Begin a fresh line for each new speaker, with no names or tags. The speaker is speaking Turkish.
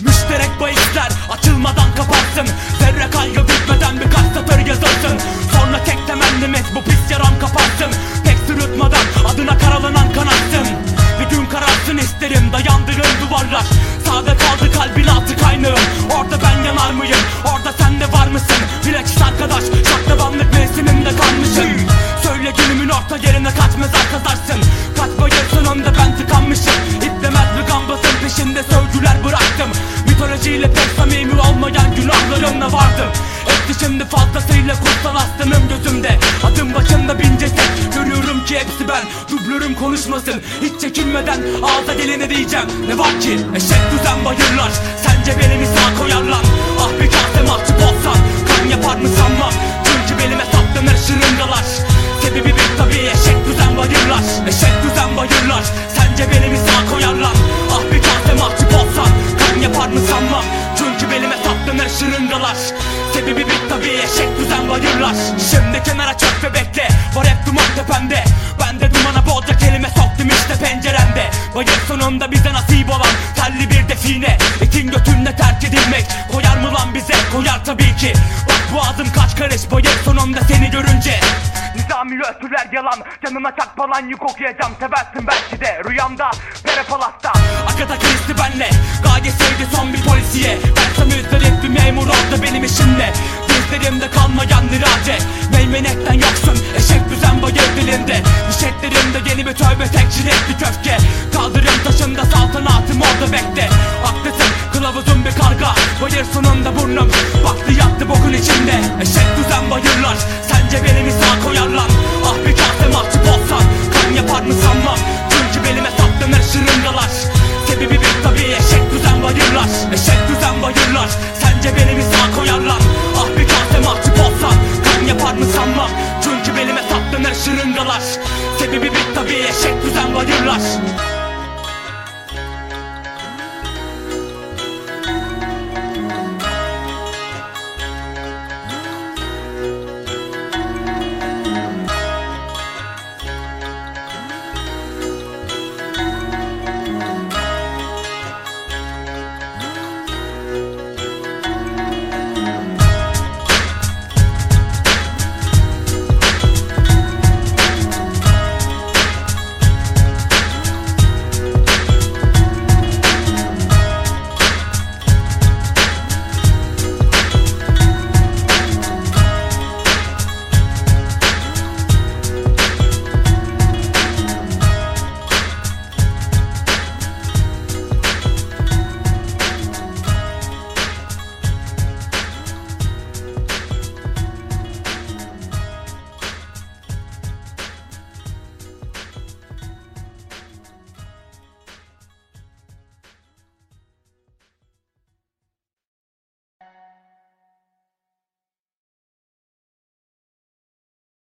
Müşterek bahisler açılmadan kapatsın. Zerre kaygı bitmeden birkaç satır yazılsın Sonra tek temennimiz bu pis yaram kapatsın. Tek sırıtmadan adına karalanan kanatsın. Bir gün kararsın isterim dayandığın duvarlar. Sade kaldı kalbin altı kaynağım. Orada ben yanar mıyım? Orada sen de var mısın? Bilakis arkadaş şaklabanlık mevsiminde kalmışım. Söyle günümün orta yerine kaç mezar kazarsın Pek samimi olmayan günahlarımla vardım. Etti şimdi fazlasıyla kutsal aslanım gözümde. Adım başında bin ceset Görüyorum ki hepsi ben. Dublörüm konuşmasın. Hiç çekinmeden ağza gelene diyeceğim. Ne var ki? Eşek düzen bayırlar. Sence beni mi sağ koyarlar? Ah bir kase mahcup olsan Kan yapar mı bayırlar Şimdi kenara çök ve bekle. Var hep duman tepemde. Ben de dumana bolca kelime soktum işte penceremde. Bayır sonunda bize nasip olan Telli bir define. İtin götünde terk edilmek. Koyar mı lan bize? Koyar tabii ki. Bak bu adım kaç karış? Bayır sonunda seni görünce. Nizami ötüler yalan. Canına çak falan yük okuyacağım. Seversin belki de. Rüyamda Pere Palas'ta. Agatha Christie benle. Gayeseydi son bir polisiye. Ben müzdarip bir memur oldu benim işimle. Dizlerimde kalmayan nirace Meymenekten yoksun Eşek düzen bayır dilinde. Nişetlerimde yeni bir tövbe tek çilekli köfke Kaldırım taşında saltanatım orada bekle. Haklısın kılavuzun bir karga. Bayır sonunda burnum Baktı yattı bokun içinde. Eşek düzen bayırlar Sence beni mi sağ koyarlar? Ah bir kase mahcup olsan Kan yapar mı sanmam? Çünkü belime saplanır şırıngalar sanmam Çünkü belime saplanır şırıngalar. Sebebi bir tabii eşek düzen bayırlar